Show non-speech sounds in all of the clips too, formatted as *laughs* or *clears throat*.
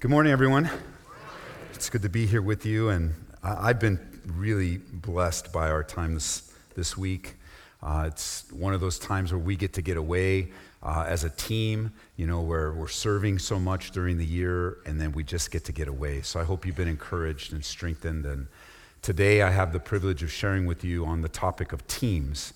Good morning, everyone. It's good to be here with you, and I've been really blessed by our time this, this week. Uh, it's one of those times where we get to get away uh, as a team, you know, where we're serving so much during the year, and then we just get to get away. So I hope you've been encouraged and strengthened. And today I have the privilege of sharing with you on the topic of teams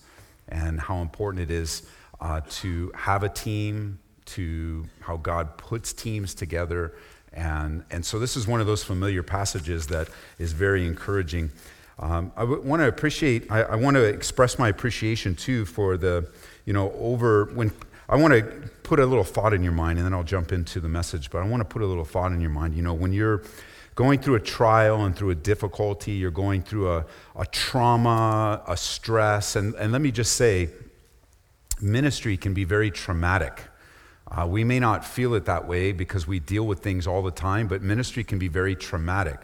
and how important it is uh, to have a team, to how God puts teams together and, and so this is one of those familiar passages that is very encouraging. Um, I want to appreciate, I, I want to express my appreciation too for the, you know, over when I want to put a little thought in your mind and then I'll jump into the message, but I want to put a little thought in your mind. You know, when you're going through a trial and through a difficulty, you're going through a, a trauma, a stress, and, and let me just say, ministry can be very traumatic. Uh, we may not feel it that way because we deal with things all the time, but ministry can be very traumatic.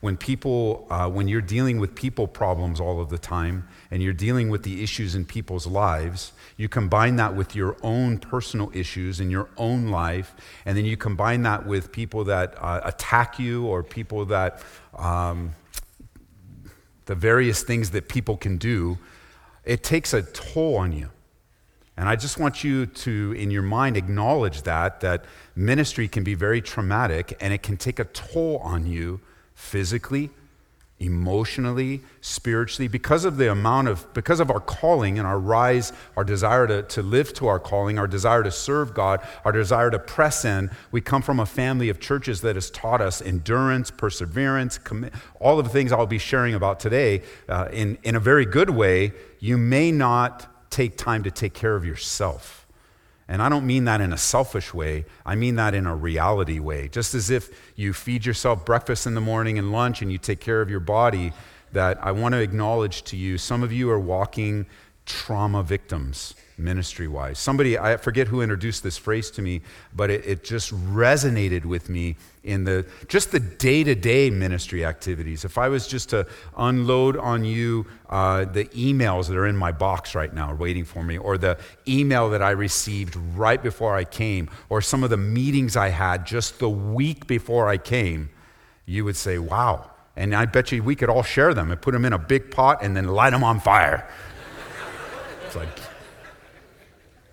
When people, uh, when you're dealing with people problems all of the time, and you're dealing with the issues in people's lives, you combine that with your own personal issues in your own life, and then you combine that with people that uh, attack you or people that, um, the various things that people can do, it takes a toll on you. And I just want you to, in your mind, acknowledge that, that ministry can be very traumatic and it can take a toll on you physically, emotionally, spiritually, because of the amount of, because of our calling and our rise, our desire to, to live to our calling, our desire to serve God, our desire to press in. We come from a family of churches that has taught us endurance, perseverance, commit, all of the things I'll be sharing about today uh, in, in a very good way. You may not take time to take care of yourself. And I don't mean that in a selfish way, I mean that in a reality way. Just as if you feed yourself breakfast in the morning and lunch and you take care of your body, that I want to acknowledge to you some of you are walking trauma victims ministry wise. Somebody, I forget who introduced this phrase to me, but it, it just resonated with me in the just the day to day ministry activities. If I was just to unload on you uh, the emails that are in my box right now waiting for me, or the email that I received right before I came, or some of the meetings I had just the week before I came, you would say, wow. And I bet you we could all share them and put them in a big pot and then light them on fire. it's like,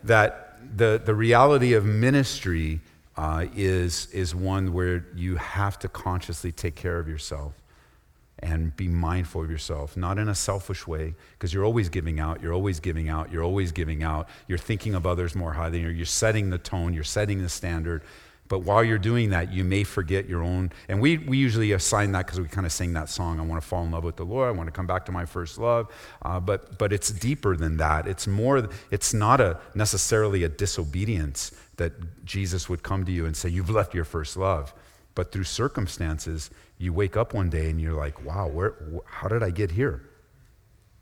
that the, the reality of ministry uh, is, is one where you have to consciously take care of yourself and be mindful of yourself, not in a selfish way, because you're always giving out, you're always giving out, you're always giving out, you're thinking of others more highly, you're setting the tone, you're setting the standard, but while you're doing that, you may forget your own. And we, we usually assign that because we kind of sing that song I want to fall in love with the Lord. I want to come back to my first love. Uh, but, but it's deeper than that. It's more, it's not a, necessarily a disobedience that Jesus would come to you and say, You've left your first love. But through circumstances, you wake up one day and you're like, Wow, where, how did I get here?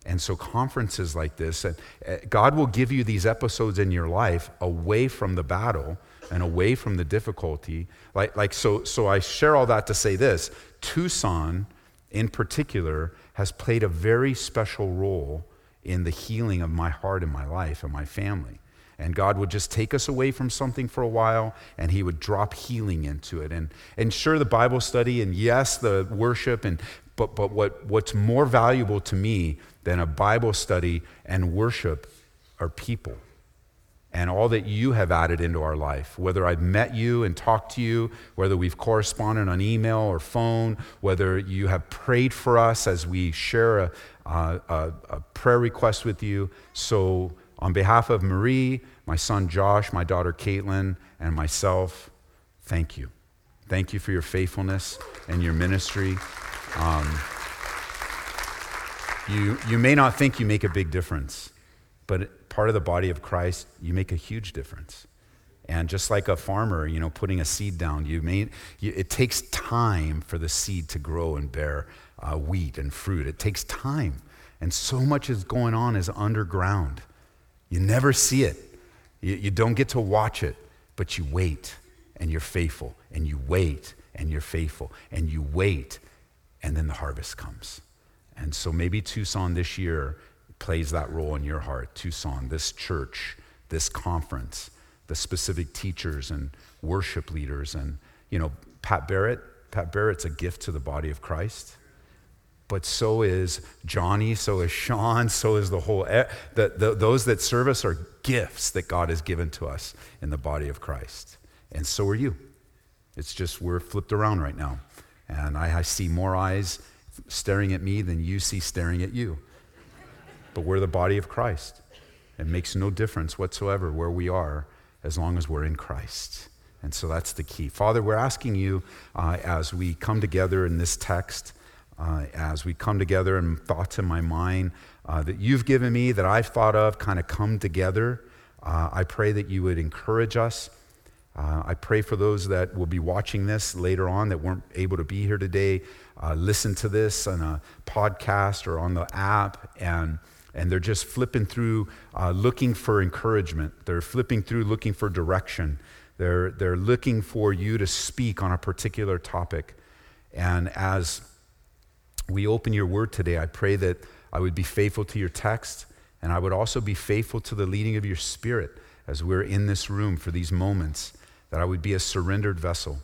And so, conferences like this, and uh, God will give you these episodes in your life away from the battle and away from the difficulty. Like, like so, so I share all that to say this Tucson, in particular, has played a very special role in the healing of my heart and my life and my family. And God would just take us away from something for a while and He would drop healing into it. And, and sure, the Bible study and yes, the worship, and, but, but what, what's more valuable to me than a Bible study and worship are people and all that you have added into our life. Whether I've met you and talked to you, whether we've corresponded on email or phone, whether you have prayed for us as we share a, a, a prayer request with you. So, on behalf of Marie, my son Josh, my daughter Caitlin, and myself, thank you. Thank you for your faithfulness and your ministry. Um, you, you may not think you make a big difference, but part of the body of Christ, you make a huge difference. And just like a farmer, you know, putting a seed down, you may, you, it takes time for the seed to grow and bear uh, wheat and fruit. It takes time. And so much is going on is underground. You never see it. You, you don't get to watch it, but you wait and you're faithful, and you wait and you're faithful, and you wait, and then the harvest comes. And so maybe Tucson this year, plays that role in your heart Tucson, this church, this conference, the specific teachers and worship leaders and you know Pat Barrett. Pat Barrett's a gift to the body of Christ. But so is Johnny, so is Sean, *laughs* so is the whole. The, the, those that serve us are gifts that God has given to us in the body of Christ. And so are you. It's just we're flipped around right now. And I, I see more eyes staring at me than you see staring at you. But we're the body of Christ. It makes no difference whatsoever where we are as long as we're in Christ. And so that's the key. Father, we're asking you uh, as we come together in this text, uh, as we come together and thoughts in my mind uh, that you've given me, that I've thought of, kind of come together. Uh, I pray that you would encourage us. Uh, I pray for those that will be watching this later on that weren't able to be here today, uh, listen to this on a podcast or on the app, and, and they're just flipping through uh, looking for encouragement. They're flipping through looking for direction. They're, they're looking for you to speak on a particular topic. And as we open your word today, I pray that I would be faithful to your text, and I would also be faithful to the leading of your spirit as we're in this room for these moments, that I would be a surrendered vessel.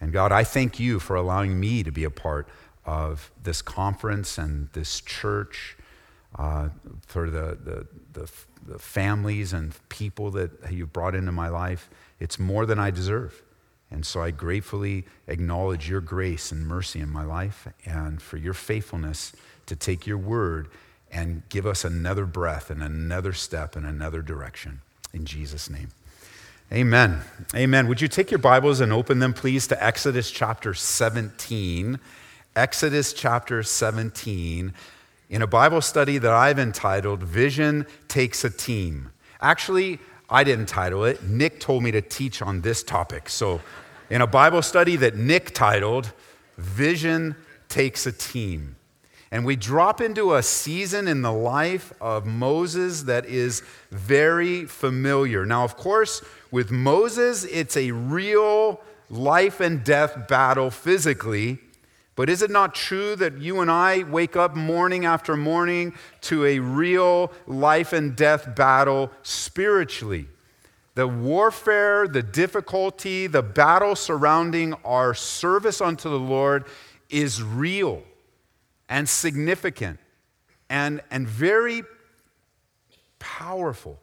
And God, I thank you for allowing me to be a part of this conference and this church, uh, for the, the, the, the families and people that you've brought into my life. It's more than I deserve. And so I gratefully acknowledge your grace and mercy in my life and for your faithfulness to take your word and give us another breath and another step and another direction. In Jesus' name. Amen. Amen. Would you take your Bibles and open them, please, to Exodus chapter 17? Exodus chapter 17, in a Bible study that I've entitled Vision Takes a Team. Actually, I didn't title it. Nick told me to teach on this topic. So, in a Bible study that Nick titled, Vision Takes a Team. And we drop into a season in the life of Moses that is very familiar. Now, of course, with Moses, it's a real life and death battle physically. But is it not true that you and I wake up morning after morning to a real life and death battle spiritually? The warfare, the difficulty, the battle surrounding our service unto the Lord is real and significant and, and very powerful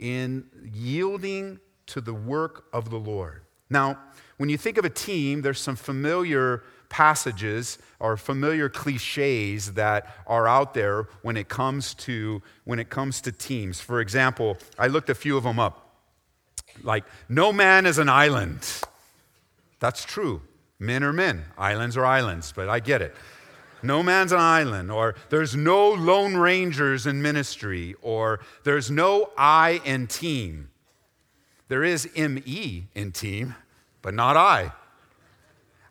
in yielding to the work of the Lord. Now, when you think of a team, there's some familiar passages or familiar cliches that are out there when it comes to when it comes to teams. For example, I looked a few of them up. Like no man is an island. That's true. Men are men, islands are islands, but I get it. No man's an island, or there's no lone rangers in ministry, or there's no I in team. There is ME in team, but not I.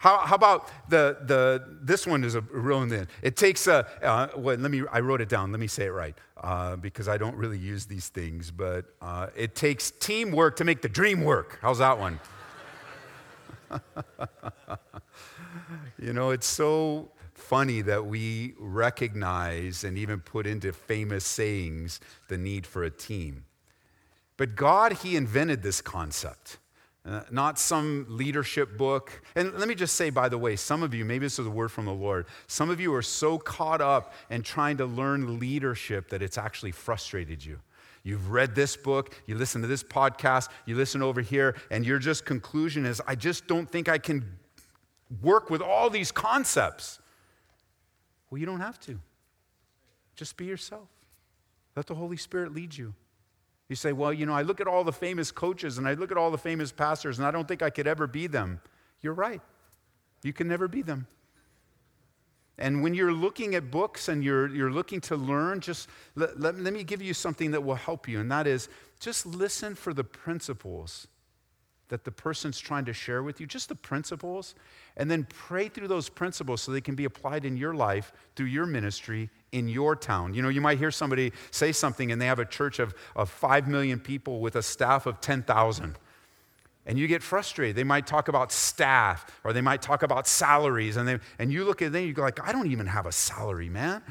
How, how, about the, the, this one is a real one. It takes a, uh, well, let me, I wrote it down. Let me say it right uh, because I don't really use these things, but uh, it takes teamwork to make the dream work. How's that one? *laughs* you know, it's so funny that we recognize and even put into famous sayings the need for a team. But God, He invented this concept. Uh, not some leadership book. And let me just say, by the way, some of you, maybe this is a word from the Lord, some of you are so caught up in trying to learn leadership that it's actually frustrated you. You've read this book, you listen to this podcast, you listen over here, and your just conclusion is, I just don't think I can work with all these concepts. Well, you don't have to. Just be yourself. Let the Holy Spirit lead you. You say, well, you know, I look at all the famous coaches and I look at all the famous pastors and I don't think I could ever be them. You're right. You can never be them. And when you're looking at books and you're, you're looking to learn, just let, let, let me give you something that will help you, and that is just listen for the principles that the person's trying to share with you, just the principles, and then pray through those principles so they can be applied in your life through your ministry in your town. You know, you might hear somebody say something and they have a church of, of 5 million people with a staff of 10,000. And you get frustrated. They might talk about staff or they might talk about salaries. And, they, and you look at them, and you go like, I don't even have a salary, man.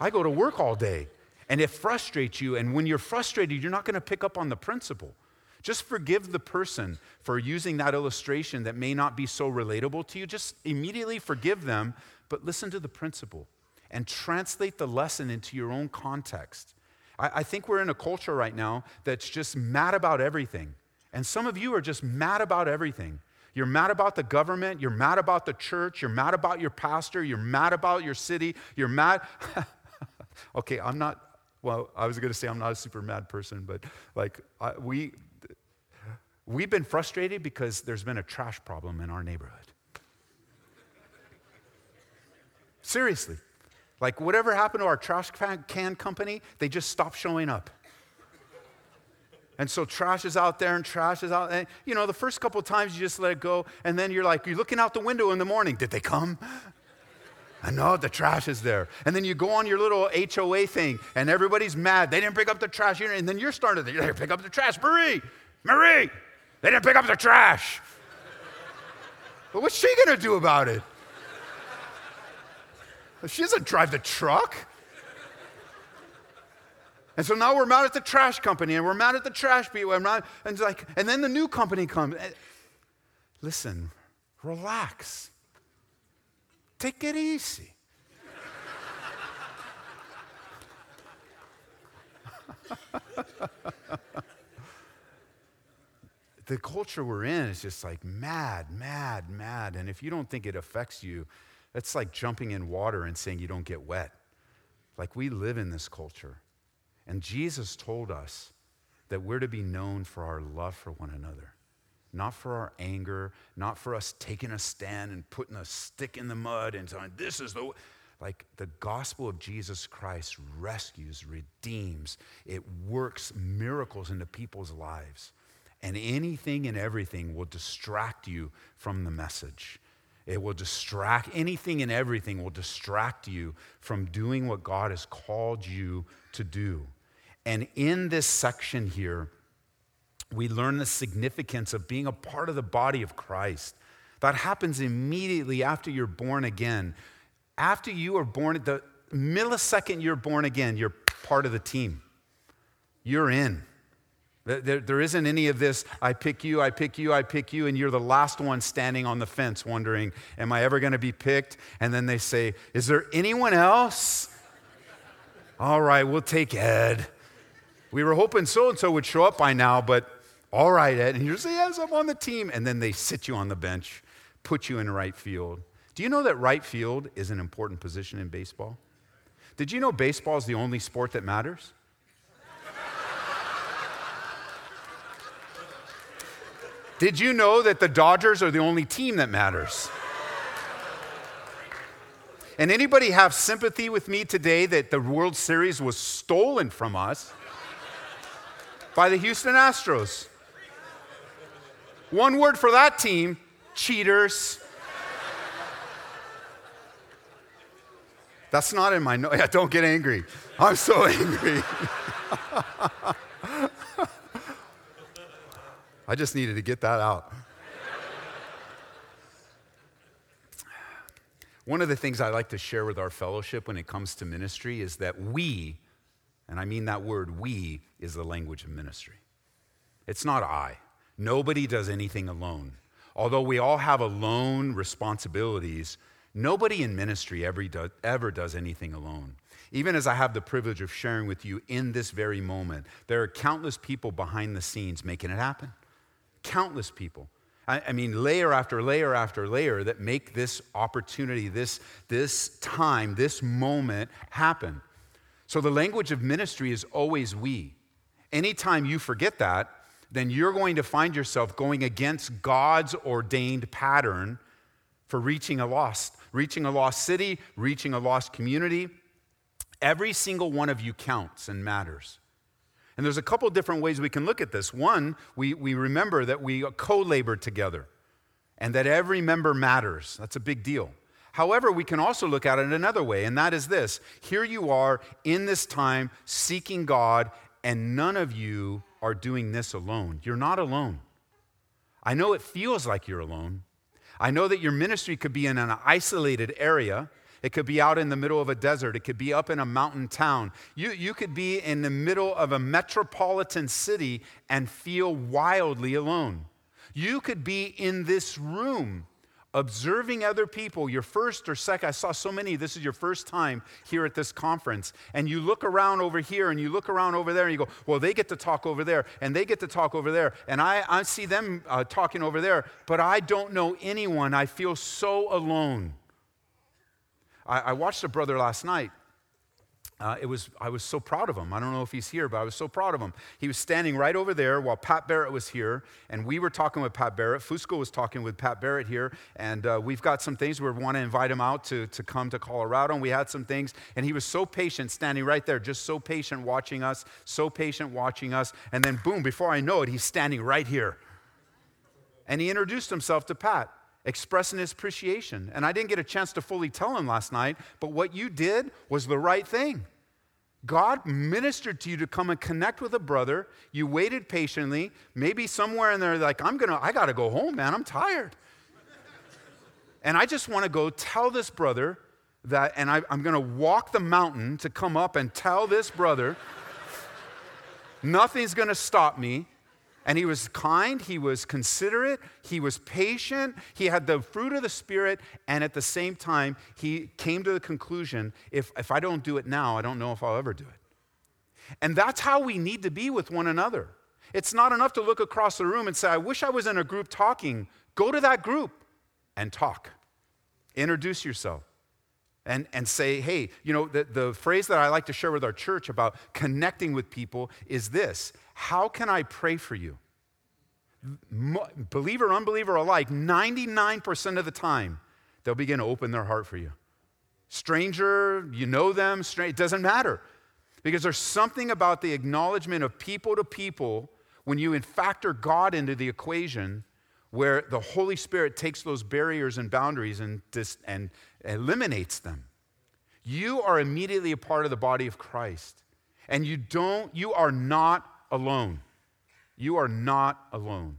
I go to work all day. And it frustrates you. And when you're frustrated, you're not going to pick up on the principle. Just forgive the person for using that illustration that may not be so relatable to you. Just immediately forgive them, but listen to the principle and translate the lesson into your own context. I, I think we're in a culture right now that's just mad about everything. And some of you are just mad about everything. You're mad about the government. You're mad about the church. You're mad about your pastor. You're mad about your city. You're mad. *laughs* okay, I'm not, well, I was going to say I'm not a super mad person, but like I, we, we've been frustrated because there's been a trash problem in our neighborhood. Seriously. Like, whatever happened to our trash can company, they just stopped showing up. And so trash is out there and trash is out. And, you know, the first couple times you just let it go, and then you're like, you're looking out the window in the morning. Did they come? *laughs* I know the trash is there. And then you go on your little HOA thing, and everybody's mad. They didn't pick up the trash. And then you're starting to they pick up the trash. Marie, Marie, they didn't pick up the trash. *laughs* but what's she to do about it? She doesn't drive the truck. And so now we're mad at the trash company and we're mad at the trash people. And, and, like, and then the new company comes. Listen, relax. Take it easy. the culture we're in is just like mad, mad, mad. And if you don't think it affects you, that's like jumping in water and saying you don't get wet. Like we live in this culture. And Jesus told us that we're to be known for our love for one another, not for our anger, not for us taking a stand and putting a stick in the mud and saying, This is the. Like the gospel of Jesus Christ rescues, redeems, it works miracles into people's lives. And anything and everything will distract you from the message. It will distract, anything and everything will distract you from doing what God has called you to do. And in this section here, we learn the significance of being a part of the body of Christ. That happens immediately after you're born again. After you are born, the millisecond you're born again, you're part of the team. You're in. There, there isn't any of this, I pick you, I pick you, I pick you, and you're the last one standing on the fence wondering, Am I ever going to be picked? And then they say, Is there anyone else? All right, we'll take Ed. We were hoping so and so would show up by now, but all right, Ed. And you say, Yes, I'm on the team. And then they sit you on the bench, put you in right field. Do you know that right field is an important position in baseball? Did you know baseball is the only sport that matters? Did you know that the Dodgers are the only team that matters? And anybody have sympathy with me today that the World Series was stolen from us by the Houston Astros? One word for that team cheaters. That's not in my note. *laughs* Yeah, don't get angry. I'm so *laughs* angry. *laughs* I just needed to get that out. One of the things I like to share with our fellowship when it comes to ministry is that we, and I mean that word we, is the language of ministry. It's not I. Nobody does anything alone. Although we all have alone responsibilities, nobody in ministry ever, ever does anything alone. Even as I have the privilege of sharing with you in this very moment, there are countless people behind the scenes making it happen. Countless people. I, I mean, layer after layer after layer that make this opportunity, this, this time, this moment happen. So the language of ministry is always we. Anytime you forget that, then you're going to find yourself going against God's ordained pattern for reaching a lost, reaching a lost city, reaching a lost community. Every single one of you counts and matters. And there's a couple different ways we can look at this. One, we, we remember that we co labor together and that every member matters. That's a big deal. However, we can also look at it another way, and that is this here you are in this time seeking God, and none of you are doing this alone. You're not alone. I know it feels like you're alone. I know that your ministry could be in an isolated area It could be out in the middle of a desert. It could be up in a mountain town. You, you could be in the middle of a metropolitan city and feel wildly alone. You could be in this room observing other people, your first or second, I saw so many, this is your first time here at this conference, and you look around over here and you look around over there and you go, well, they get to talk over there and they get to talk over there, and I, I see them uh, talking over there, but I don't know anyone. I feel so alone. I, I watched a brother last night uh, it was, I was so proud of him. I don't know if he's here, but I was so proud of him. He was standing right over there while Pat Barrett was here, and we were talking with Pat Barrett. Fusco was talking with Pat Barrett here, and uh, we've got some things. We want to invite him out to, to come to Colorado, and we had some things. And he was so patient, standing right there, just so patient watching us, so patient watching us. And then, boom, before I know it, he's standing right here. And he introduced himself to Pat expressing his appreciation. And I didn't get a chance to fully tell him last night, but what you did was the right thing. God ministered to you to come and connect with a brother. You waited patiently. Maybe somewhere in there, like, I'm gonna, I gotta go home, man. I'm tired. and I just wanna go tell this brother that, and I, I'm gonna walk the mountain to come up and tell this brother *laughs* nothing's gonna stop me and he was kind, he was considerate, he was patient, he had the fruit of the Spirit, and at the same time, he came to the conclusion if, if I don't do it now, I don't know if I'll ever do it. And that's how we need to be with one another. It's not enough to look across the room and say, I wish I was in a group talking. Go to that group and talk. Introduce yourself and, and say, hey, you know, the, the phrase that I like to share with our church about connecting with people is this How can I pray for you? Believer, unbeliever alike, 99% of the time, they'll begin to open their heart for you. Stranger, you know them, it doesn't matter. Because there's something about the acknowledgement of people to people when you factor God into the equation where the Holy Spirit takes those barriers and boundaries and, dis- and eliminates them. You are immediately a part of the body of Christ. And you don't, you are not alone. You are not alone.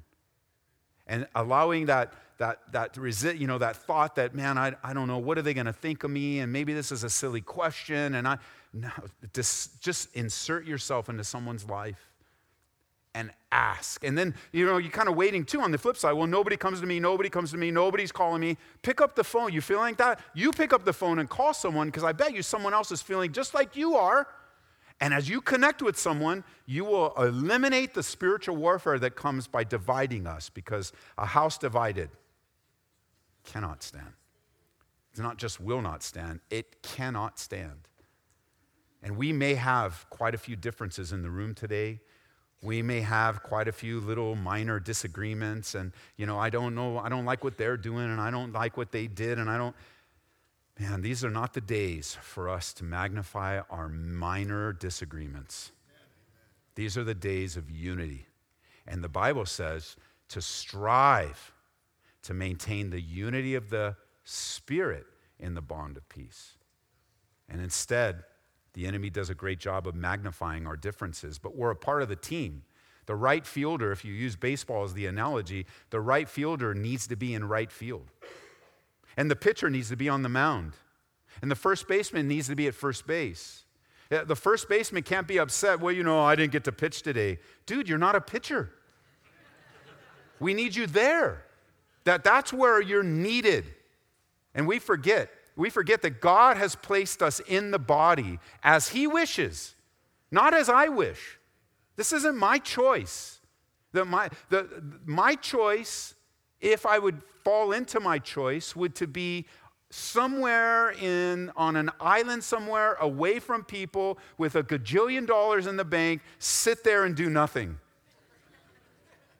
And allowing that, that, that, resi- you know, that thought that, man, I, I don't know, what are they going to think of me? And maybe this is a silly question. And I, no, just, just insert yourself into someone's life and ask. And then, you know, you're kind of waiting too on the flip side. Well, nobody comes to me, nobody comes to me, nobody's calling me. Pick up the phone. You feel like that? You pick up the phone and call someone because I bet you someone else is feeling just like you are. And as you connect with someone, you will eliminate the spiritual warfare that comes by dividing us because a house divided cannot stand. It's not just will not stand, it cannot stand. And we may have quite a few differences in the room today. We may have quite a few little minor disagreements, and, you know, I don't know, I don't like what they're doing, and I don't like what they did, and I don't. Man, these are not the days for us to magnify our minor disagreements. These are the days of unity. And the Bible says to strive to maintain the unity of the Spirit in the bond of peace. And instead, the enemy does a great job of magnifying our differences, but we're a part of the team. The right fielder, if you use baseball as the analogy, the right fielder needs to be in right field. And the pitcher needs to be on the mound. And the first baseman needs to be at first base. The first baseman can't be upset, well, you know, I didn't get to pitch today. Dude, you're not a pitcher. We need you there. That, that's where you're needed. And we forget we forget that God has placed us in the body as He wishes, not as I wish. This isn't my choice. The, my, the, my choice, if I would fall into my choice, would to be somewhere in on an island somewhere away from people with a gajillion dollars in the bank, sit there and do nothing.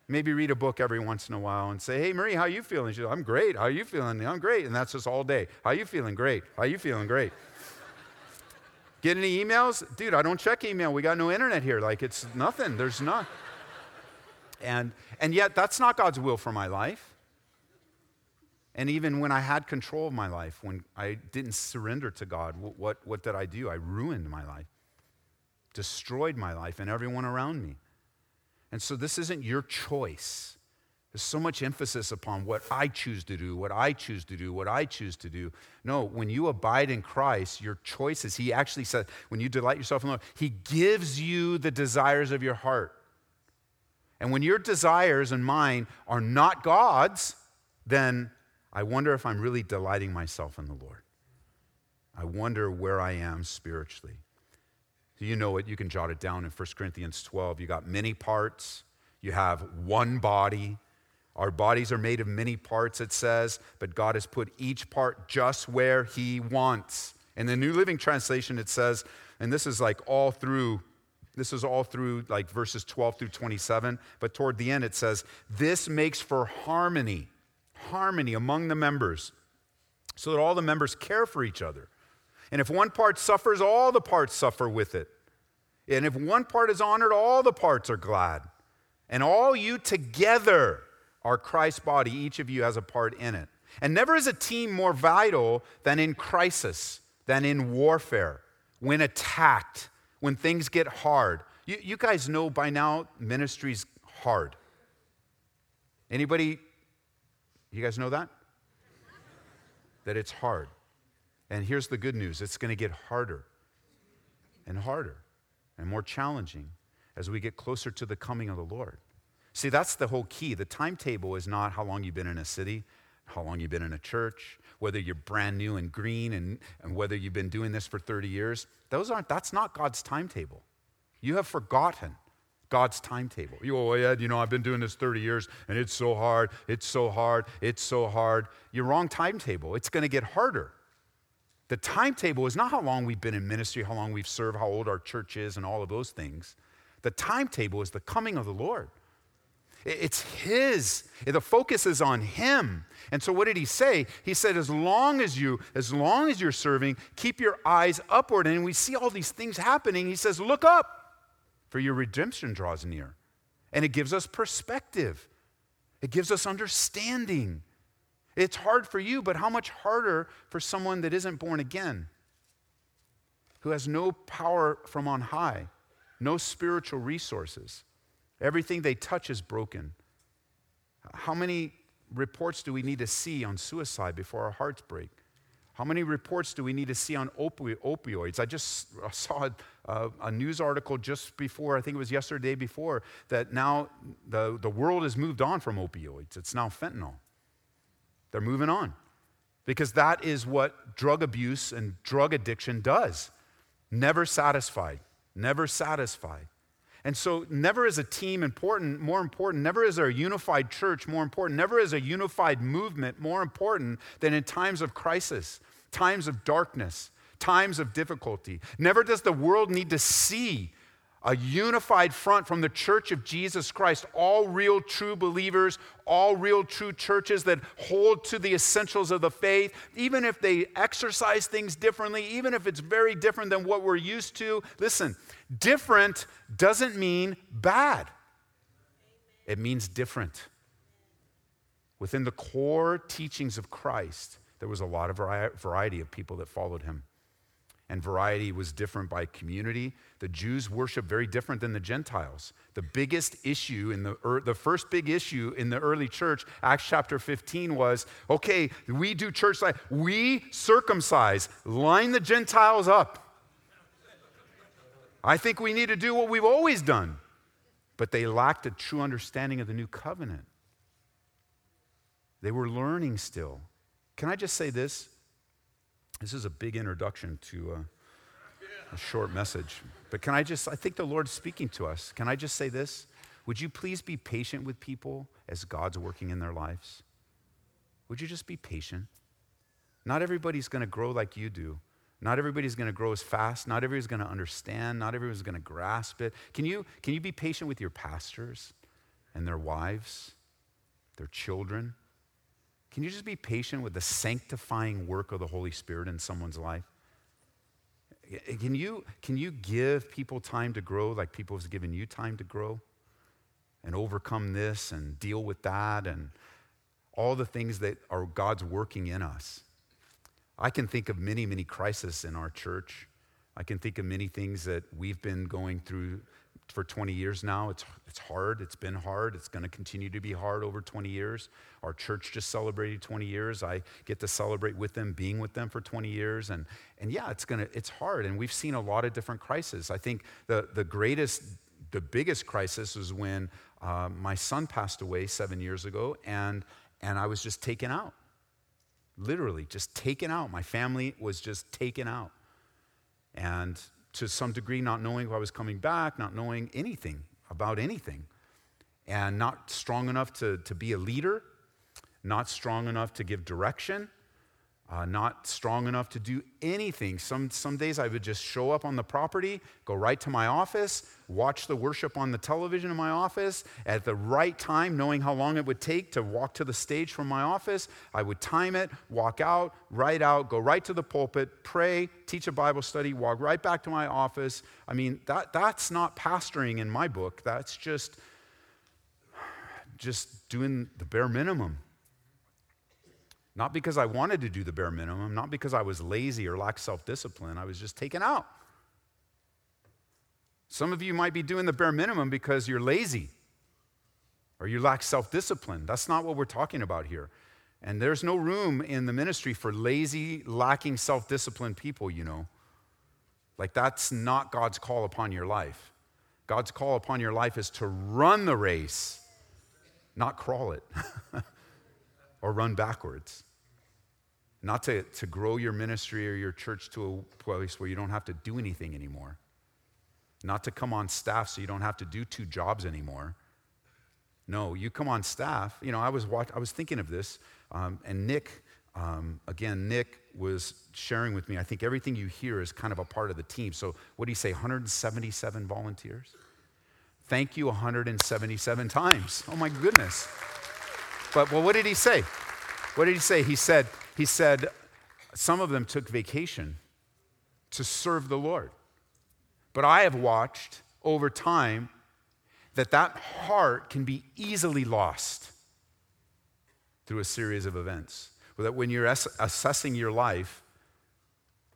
Maybe read a book every once in a while and say, Hey, Marie, how you feeling? She's like, I'm great. How you feeling? I'm great. And that's just all day. How you feeling? Great. How you feeling? Great. Get any emails? Dude, I don't check email. We got no internet here. Like, it's nothing. There's not. And, and yet, that's not God's will for my life. And even when I had control of my life, when I didn't surrender to God, what, what, did I do? I ruined my life, destroyed my life and everyone around me. And so this isn't your choice. There's so much emphasis upon what I choose to do, what I choose to do, what I choose to do. No, when you abide in Christ, your choices, He actually said, when you delight yourself in the Lord, He gives you the desires of your heart. And when your desires and mine are not God's, then I wonder if I'm really delighting myself in the Lord. I wonder where I am spiritually. You know it, you can jot it down in 1 Corinthians 12. You got many parts, you have one body. Our bodies are made of many parts, it says, but God has put each part just where He wants. In the New Living Translation, it says, and this is like all through, this is all through like verses 12 through 27, but toward the end it says, this makes for harmony, harmony among the members, so that all the members care for each other. And if one part suffers, all the parts suffer with it. And if one part is honored, all the parts are glad. And all you together are Christ's body. Each of you has a part in it. And never is a team more vital than in crisis, than in warfare, when attacked, when things get hard. You, you guys know by now ministry's hard. Anybody, you guys know that? That it's hard. And here's the good news it's going to get harder and harder and more challenging as we get closer to the coming of the Lord. See, that's the whole key. The timetable is not how long you've been in a city, how long you've been in a church, whether you're brand new and green, and, and whether you've been doing this for 30 years. Those aren't, that's not God's timetable. You have forgotten God's timetable. You oh, yeah, you know, I've been doing this 30 years and it's so hard, it's so hard, it's so hard. You're wrong timetable. It's going to get harder. The timetable is not how long we've been in ministry, how long we've served, how old our church is, and all of those things. The timetable is the coming of the Lord. It's His. The focus is on Him. And so what did He say? He said, as long as you, as long as you're serving, keep your eyes upward. And we see all these things happening. He says, look up, for your redemption draws near. And it gives us perspective. It gives us understanding. It's hard for you, but how much harder for someone that isn't born again, who has no power from on high, no spiritual resources? Everything they touch is broken. How many reports do we need to see on suicide before our hearts break? How many reports do we need to see on opi- opioids? I just *laughs* saw a, a, news article just before, I think it was yesterday before, that now the, the world has moved on from opioids. It's now fentanyl. They're moving on because that is what drug abuse and drug addiction does. Never satisfied, never satisfied. And so, never is a team important, more important, never is a unified church more important, never is a unified movement more important than in times of crisis, times of darkness, times of difficulty. Never does the world need to see a unified front from the church of Jesus Christ, all real true believers, all real true churches that hold to the essentials of the faith, even if they exercise things differently, even if it's very different than what we're used to. Listen, different doesn't mean bad, it means different. Within the core teachings of Christ, there was a lot of variety of people that followed him and variety was different by community. The Jews worship very different than the Gentiles. The biggest issue in the the first big issue in the early church, Acts chapter 15 was, okay, we do church life, we circumcise, line the Gentiles up. I think we need to do what we've always done. But they lacked a true understanding of the new covenant. They were learning still. Can I just say this? This is a big introduction to a, a short message. But can I just, I think the Lord's speaking to us. Can I just say this? Would you please be patient with people as God's working in their lives? Would you just be patient? Not everybody's going to grow like you do. Not everybody's going to grow as fast. Not everybody's going to understand. Not everybody's going to grasp it. Can you, can you be patient with your pastors and their wives, their children? Can you just be patient with the sanctifying work of the Holy Spirit in someone's life? Can you, can you give people time to grow like people have given you time to grow and overcome this and deal with that and all the things that are God's working in us? I can think of many, many crises in our church. I can think of many things that we've been going through for 20 years now. It's, it's hard. It's been hard. It's going to continue to be hard over 20 years. Our church just celebrated 20 years. I get to celebrate with them, being with them for 20 years. And, and yeah, it's, gonna, it's hard. And we've seen a lot of different crises. I think the, the greatest, the biggest crisis was when uh, my son passed away seven years ago, and, and I was just taken out. Literally, just taken out. My family was just taken out. And to some degree, not knowing if I was coming back, not knowing anything about anything, and not strong enough to, to be a leader, not strong enough to give direction, uh, not strong enough to do anything. Some, some days I would just show up on the property, go right to my office, watch the worship on the television in my office at the right time, knowing how long it would take to walk to the stage from my office. I would time it, walk out, right out, go right to the pulpit, pray, teach a Bible study, walk right back to my office. I mean, that, that's not pastoring in my book. That's just, just doing the bare minimum. Not because I wanted to do the bare minimum, not because I was lazy or lacked self discipline. I was just taken out. Some of you might be doing the bare minimum because you're lazy or you lack self discipline. That's not what we're talking about here. And there's no room in the ministry for lazy, lacking self discipline people, you know. Like, that's not God's call upon your life. God's call upon your life is to run the race, not crawl it. *laughs* or run backwards. Not to, to grow your ministry or your church to a place where you don't have to do anything anymore. Not to come on staff so you don't have to do two jobs anymore. No, you come on staff. You know, I was, watch, I was thinking of this, um, and Nick, um, again, Nick was sharing with me. I think everything you hear is kind of a part of the team. So, what do you say, 177 volunteers? Thank you 177 times. Oh my goodness. But well, what did he say? What did he say? He said, he said, some of them took vacation to serve the Lord. But I have watched over time that that heart can be easily lost through a series of events. That when you're assessing your life,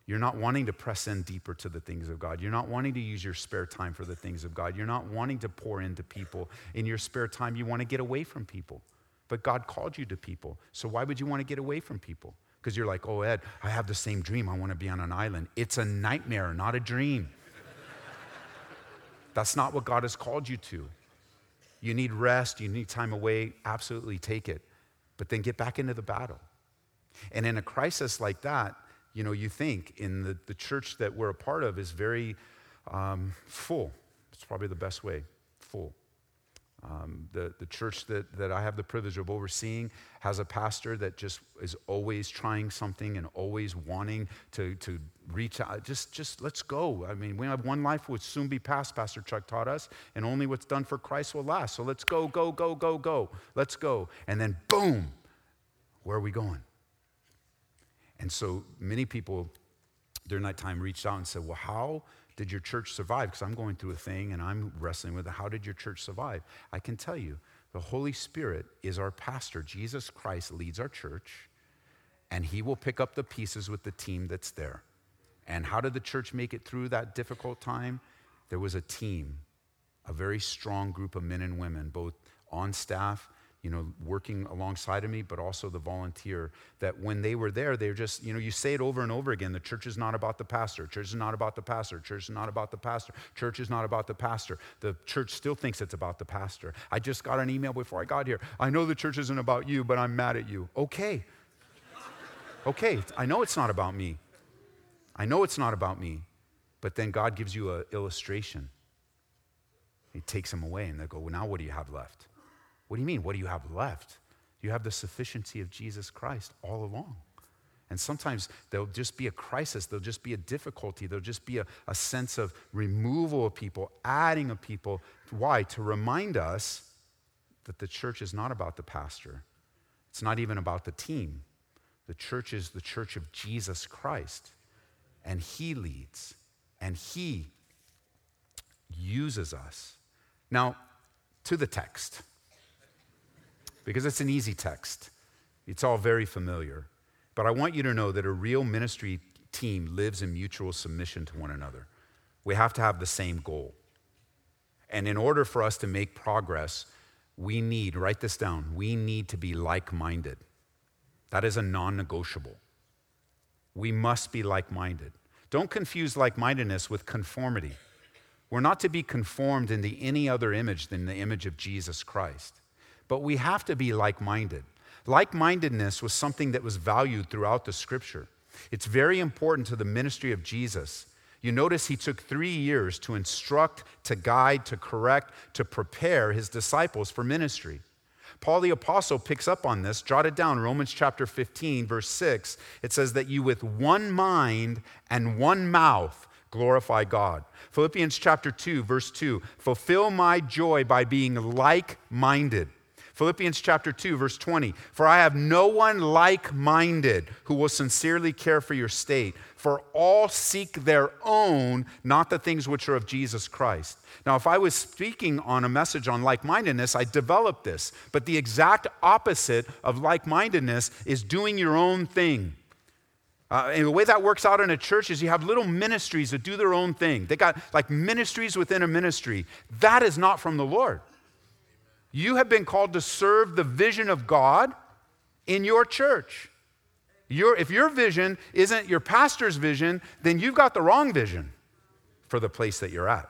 you're not wanting to press in deeper to the things of God. You're not wanting to use your spare time for the things of God. You're not wanting to pour into people. In your spare time, you want to get away from people. But God called you to people. So why would you want to get away from people? Because you're like, oh, Ed, I have the same dream. I want to be on an island. It's a nightmare, not a dream. *laughs* That's not what God has called you to. You need rest, you need time away. Absolutely take it. But then get back into the battle. And in a crisis like that, you know, you think in the, the church that we're a part of is very um, full. It's probably the best way full. Um, the, the church that, that I have the privilege of overseeing has a pastor that just is always trying something and always wanting to, to reach out. Just, just let's go. I mean, we have one life would soon be past, Pastor Chuck taught us, and only what's done for Christ will last. So let's go, go, go, go, go. Let's go. And then, boom, where are we going? And so many people during that time reached out and said, Well, how did your church survive? Because I'm going through a thing and I'm wrestling with it. How did your church survive? I can tell you, the Holy Spirit is our pastor. Jesus Christ leads our church, and he will pick up the pieces with the team that's there. And how did the church make it through that difficult time? There was a team, a very strong group of men and women, both on staff you know, working alongside of me, but also the volunteer, that when they were there, they're just, you know, you say it over and over again the church is not about the pastor, church is not about the pastor, church is not about the pastor, church is not about the pastor. The church still thinks it's about the pastor. I just got an email before I got here. I know the church isn't about you, but I'm mad at you. Okay. Okay, I know it's not about me. I know it's not about me. But then God gives you an illustration. He takes them away, and they go, Well, now what do you have left? What do you mean? What do you have left? You have the sufficiency of Jesus Christ all along. And sometimes there'll just be a crisis, there'll just be a difficulty, there'll just be a, a sense of removal of people, adding of people. Why? To remind us that the church is not about the pastor, it's not even about the team. The church is the church of Jesus Christ, and He leads, and He uses us. Now, to the text because it's an easy text. It's all very familiar. But I want you to know that a real ministry team lives in mutual submission to one another. We have to have the same goal. And in order for us to make progress, we need, write this down, we need to be like minded. That is a non negotiable. We must be like minded. Don't confuse like mindedness with conformity. We're not to be conformed into any other image than the image of Jesus Christ, but we have to be like minded. Like mindedness was something that was valued throughout the scripture. It's very important to the ministry of Jesus. You notice he took three years to instruct, to guide, to correct, to prepare his disciples for ministry. Paul the Apostle picks up on this. Jot it down. Romans chapter 15, verse 6. It says that you with one mind and one mouth glorify God. Philippians chapter 2, verse 2. Fulfill my joy by being like minded. Philippians chapter 2, verse 20. For I have no one like minded who will sincerely care for your state. For all seek their own, not the things which are of Jesus Christ. Now, if I was speaking on a message on like mindedness, I developed this. But the exact opposite of like mindedness is doing your own thing. Uh, and the way that works out in a church is you have little ministries that do their own thing. They got like ministries within a ministry. That is not from the Lord. You have been called to serve the vision of God in your church. Your, if your vision isn't your pastor's vision, then you've got the wrong vision for the place that you're at.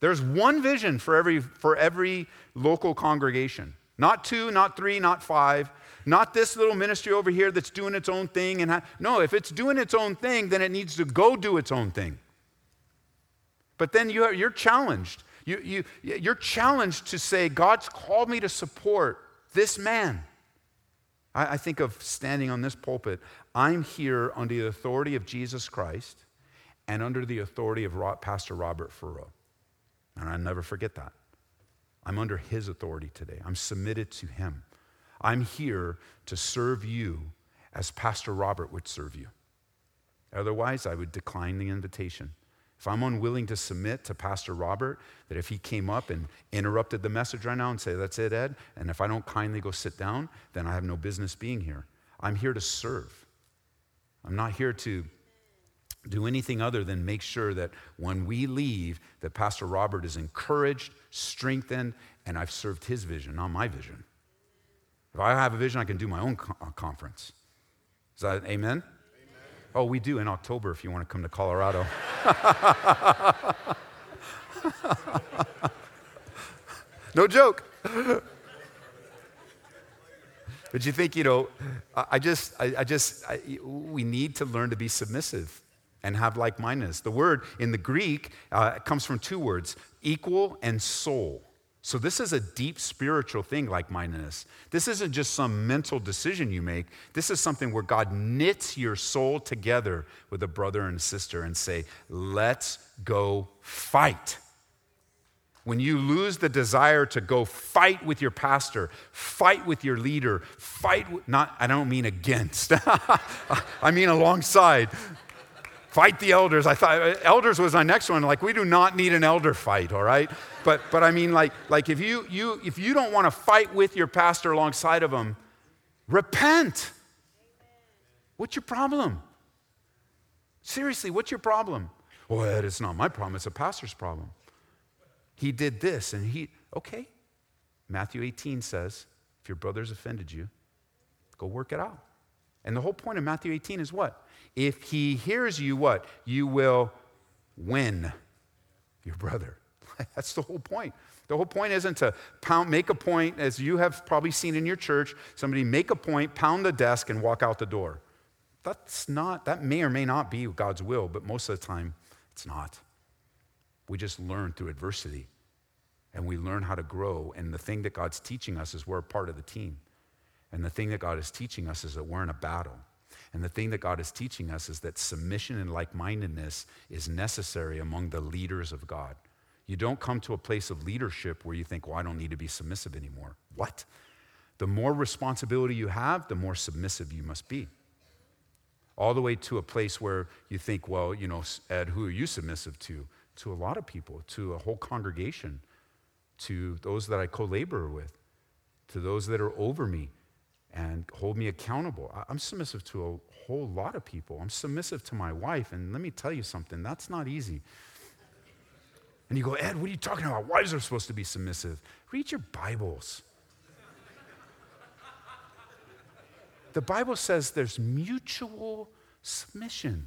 There's one vision for every, for every local congregation. Not two, not three, not five, not this little ministry over here that's doing its own thing. And ha- no, if it's doing its own thing, then it needs to go do its own thing. But then you you're challenged. You, you, you're challenged to say, God's called me to support this man. I, I think of standing on this pulpit. I'm here under the authority of Jesus Christ and under the authority of Pastor Robert Furrow. And I never forget that. I'm under his authority today. I'm submitted to him. I'm here to serve you as Pastor Robert would serve you. Otherwise, I would decline the invitation. If I'm unwilling to submit to Pastor Robert, that if he came up and interrupted the message right now and say, That's it, Ed, and if I don't kindly go sit down, then I have no business being here. I'm here to serve. I'm not here to do anything other than make sure that when we leave, that Pastor Robert is encouraged, strengthened, and I've served his vision, not my vision. If I have a vision, I can do my own uh, conference. Is that amen? Oh, we do in October if you want to come to Colorado. *laughs* no joke. But you think, you know, I just, I, I just, I, we need to learn to be submissive and have like mindedness. The word in the Greek uh, comes from two words equal and soul. So, this is a deep spiritual thing, like mindedness. This isn't just some mental decision you make. This is something where God knits your soul together with a brother and sister and say, let's go fight. When you lose the desire to go fight with your pastor, fight with your leader, fight, with, not, I don't mean against, *laughs* I mean alongside. Fight the elders. I thought uh, elders was my next one. Like, we do not need an elder fight, all right? but, but I mean, like, like if, you, you, if you don't want to fight with your pastor alongside of him, repent. What's your problem? Seriously, what's your problem? Well, it's not my problem, it's a pastor's problem. He did this, and he, okay. Matthew 18 says, if your brother's offended you, go work it out. And the whole point of Matthew 18 is what? If he hears you, what? You will win your brother. *laughs* That's the whole point. The whole point isn't to pound, make a point, as you have probably seen in your church, somebody make a point, pound the desk, and walk out the door. That's not, that may or may not be God's will, but most of the time, it's not. We just learn through adversity and we learn how to grow. And the thing that God's teaching us is we're a part of the team. And the thing that God is teaching us is that we're in a battle. And the thing that God is teaching us is that submission and like mindedness is necessary among the leaders of God. You don't come to a place of leadership where you think, well, I don't need to be submissive anymore. What? The more responsibility you have, the more submissive you must be. All the way to a place where you think, well, you know, Ed, who are you submissive to? To a lot of people, to a whole congregation, to those that I co labor with, to those that are over me and hold me accountable. I'm submissive to a whole lot of people. I'm submissive to my wife, and let me tell you something, that's not easy. And you go, Ed, what are you talking about? Wives are supposed to be submissive. Read your Bibles. the Bible says there's mutual submission.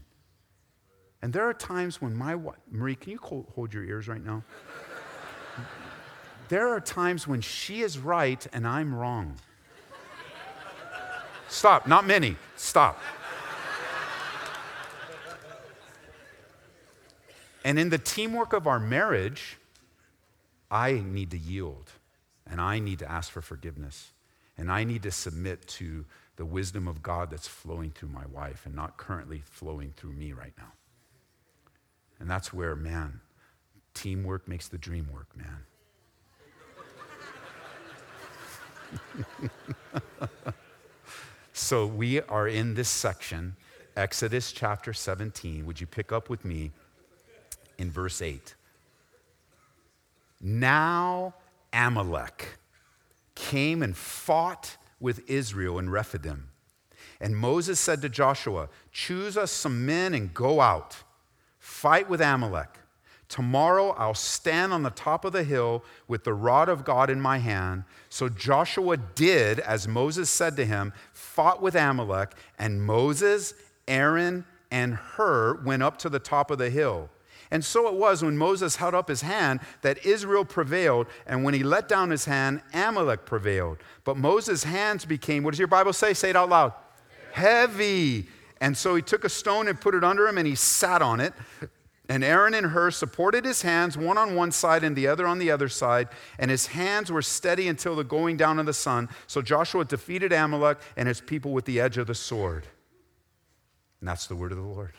And there are times when my wife, Marie, can you hold your ears right now? *laughs* there are times when she is right and I'm wrong. Stop, not many. Stop. And in the teamwork of our marriage, I need to yield and I need to ask for forgiveness and I need to submit to the wisdom of God that's flowing through my wife and not currently flowing through me right now. And that's where, man, teamwork makes the dream work, man. *laughs* so we are in this section, Exodus chapter 17. Would you pick up with me in verse 8? Now Amalek came and fought with Israel in Rephidim. And Moses said to Joshua, Choose us some men and go out, fight with Amalek. Tomorrow I'll stand on the top of the hill with the rod of God in my hand. So Joshua did as Moses said to him, fought with Amalek, and Moses, Aaron, and Hur went up to the top of the hill. And so it was when Moses held up his hand that Israel prevailed, and when he let down his hand, Amalek prevailed. But Moses' hands became, what does your Bible say? Say it out loud. Heavy. And so he took a stone and put it under him, and he sat on it. And Aaron and Hur supported his hands, one on one side and the other on the other side, and his hands were steady until the going down of the sun. So Joshua defeated Amalek and his people with the edge of the sword. And that's the word of the Lord.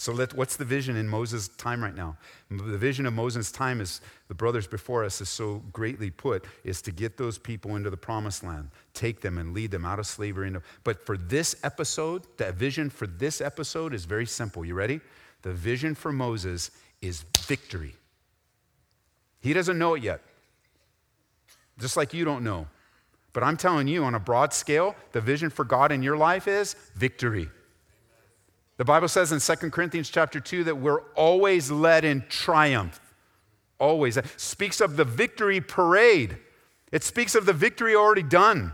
So, let, what's the vision in Moses' time right now? The vision of Moses' time is the brothers before us is so greatly put is to get those people into the promised land, take them and lead them out of slavery. But for this episode, the vision for this episode is very simple. You ready? The vision for Moses is victory. He doesn't know it yet, just like you don't know. But I'm telling you, on a broad scale, the vision for God in your life is victory. The Bible says in 2 Corinthians chapter 2 that we're always led in triumph. Always. It speaks of the victory parade. It speaks of the victory already done.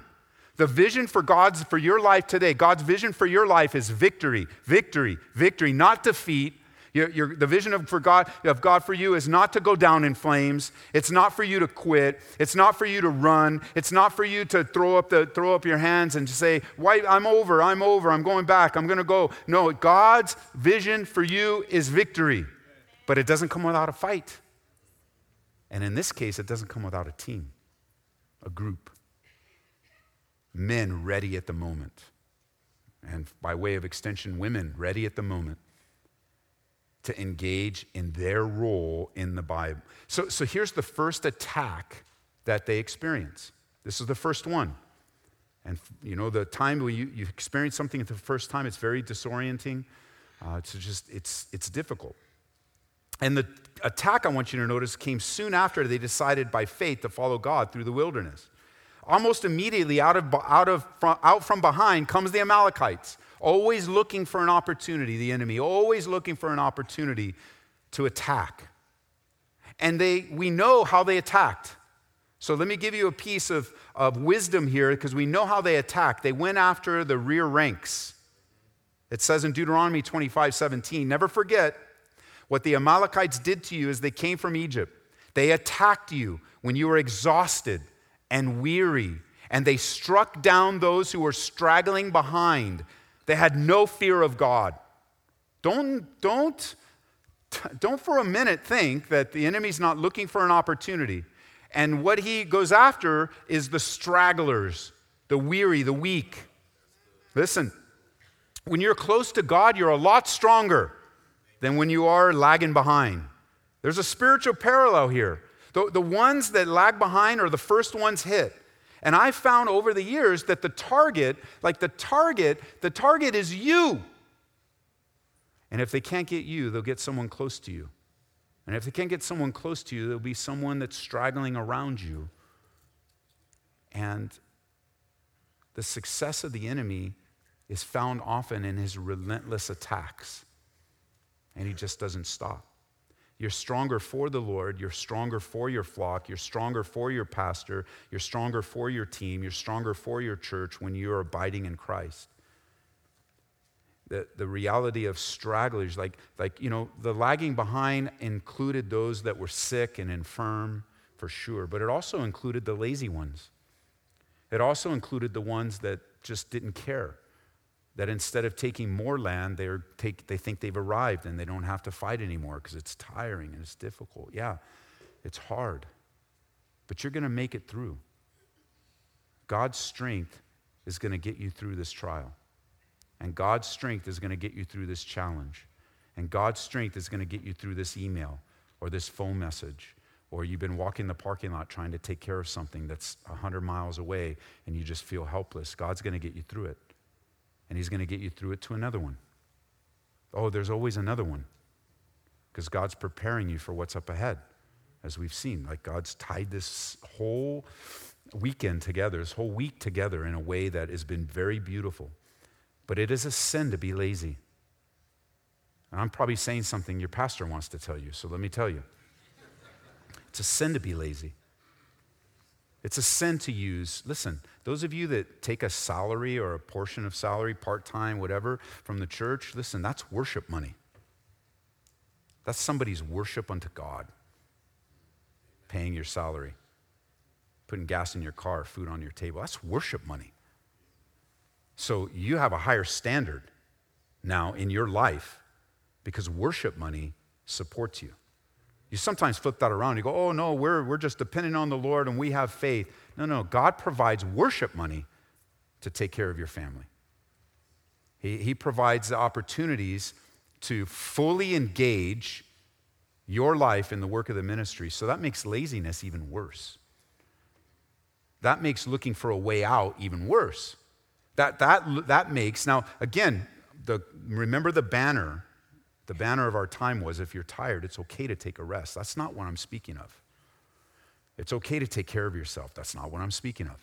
The vision for God's for your life today, God's vision for your life is victory, victory, victory, not defeat, the vision of, for God, of God for you is not to go down in flames. It's not for you to quit. It's not for you to run. It's not for you to throw up, the, throw up your hands and say, Why, I'm over, I'm over, I'm going back, I'm going to go. No, God's vision for you is victory, but it doesn't come without a fight. And in this case, it doesn't come without a team, a group. Men ready at the moment. And by way of extension, women ready at the moment to engage in their role in the Bible. So, so here's the first attack that they experience. This is the first one. And you know, the time when you, you experience something for the first time, it's very disorienting. Uh, it's just, it's, it's difficult. And the attack I want you to notice came soon after they decided by faith to follow God through the wilderness. Almost immediately out of, out of, out from behind comes the Amalekites always looking for an opportunity, the enemy, always looking for an opportunity to attack. And they, we know how they attacked. So let me give you a piece of, of wisdom here because we know how they attacked. They went after the rear ranks. It says in Deuteronomy 25 17, never forget what the Amalekites did to you as they came from Egypt. They attacked you when you were exhausted and weary, and they struck down those who were straggling behind they had no fear of God. Don't, don't, *laughs* don't for a minute think that the enemy's not looking for an opportunity. And what he goes after is the stragglers, the weary, the weak. Listen, when you're close to God, you're a lot stronger than when you are lagging behind. There's a spiritual parallel here. The, the ones that lag behind are the first ones hit. And I found over the years that the target, like the target, the target is you. And if they can't get you, they'll get someone close to you. And if they can't get someone close to you, there'll be someone that's straggling around you. And the success of the enemy is found often in his relentless attacks. And he just doesn't stop. You're stronger for the Lord. You're stronger for your flock. You're stronger for your pastor. You're stronger for your team. You're stronger for your church when you're abiding in Christ. The, the reality of stragglers, like, like, you know, the lagging behind included those that were sick and infirm, for sure, but it also included the lazy ones. It also included the ones that just didn't care that instead of taking more land, they take, they think they've arrived and they don't have to fight anymore because it's tiring and it's difficult. Yeah, it's hard, but you're going to make it through. God's strength is going to get you through this trial, and God's strength is going to get you through this challenge, and God's strength is going to get you through this email or this phone message. Or you've been walking the parking lot trying to take care of something that's 100 miles away and you just feel helpless. God's going to get you through it and He's going to get you through it to another one. Oh, there's always another one because God's preparing you for what's up ahead, as we've seen. Like God's tied this whole weekend together, this whole week together in a way that has been very beautiful. But it is a sin to be lazy. And I'm probably saying something your pastor wants to tell you, so let me tell you. It's a sin to be lazy. It's a sin to use, listen, those of you that take a salary or a portion of salary, part time, whatever, from the church, listen, that's worship money. That's somebody's worship unto God. Paying your salary, putting gas in your car, food on your table. That's worship money. So you have a higher standard now in your life because worship money supports you. You sometimes flip that around. You go, oh, no, we're, we're just depending on the Lord and we have faith. No, no, God provides worship money to take care of your family. He, he provides the opportunities to fully engage your life in the work of the ministry. So that makes laziness even worse. That makes looking for a way out even worse. That, that, that makes, now again, the, remember the banner the banner of our time was if you're tired, it's okay to take a rest. That's not what I'm speaking of. It's okay to take care of yourself. That's not what I'm speaking of.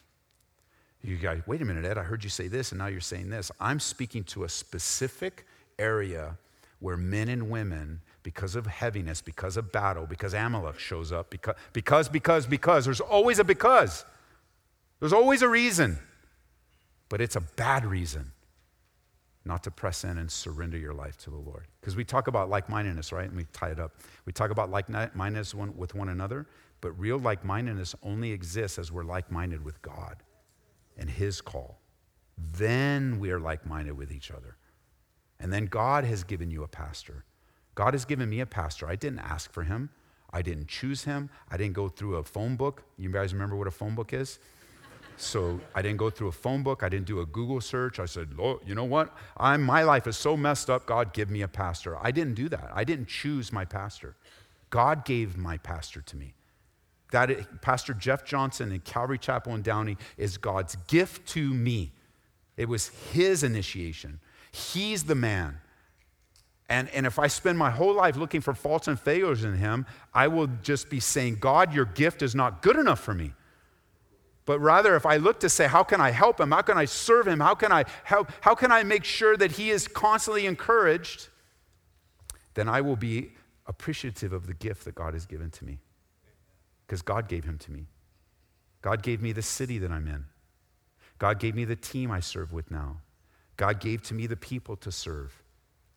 You guys, wait a minute, Ed, I heard you say this and now you're saying this. I'm speaking to a specific area where men and women, because of heaviness, because of battle, because Amalek shows up, because, because, because, because, there's always a because. There's always a reason, but it's a bad reason not to press in and surrender your life to the Lord. Because we talk about like mindedness, right? And we tie it up. We talk about like mindedness with one another, but real like mindedness only exists as we're like minded with God and His call. Then we are like minded with each other. And then God has given you a pastor. God has given me a pastor. I didn't ask for him, I didn't choose him, I didn't go through a phone book. You guys remember what a phone book is? So I didn't go through a phone book. I didn't do a Google search. I said, Lord, you know what? I'm, my life is so messed up. God, give me a pastor. I didn't do that. I didn't choose my pastor. God gave my pastor to me. That Pastor Jeff Johnson in Calvary Chapel in Downey is God's gift to me. It was his initiation. He's the man. And, and if I spend my whole life looking for faults and failures in him, I will just be saying, God, your gift is not good enough for me. But rather, if I look to say, how can I help him? How can I serve him? How can I help? How can I make sure that he is constantly encouraged? Then I will be appreciative of the gift that God has given to me. Because God gave him to me. God gave me the city that I'm in. God gave me the team I serve with now. God gave to me the people to serve.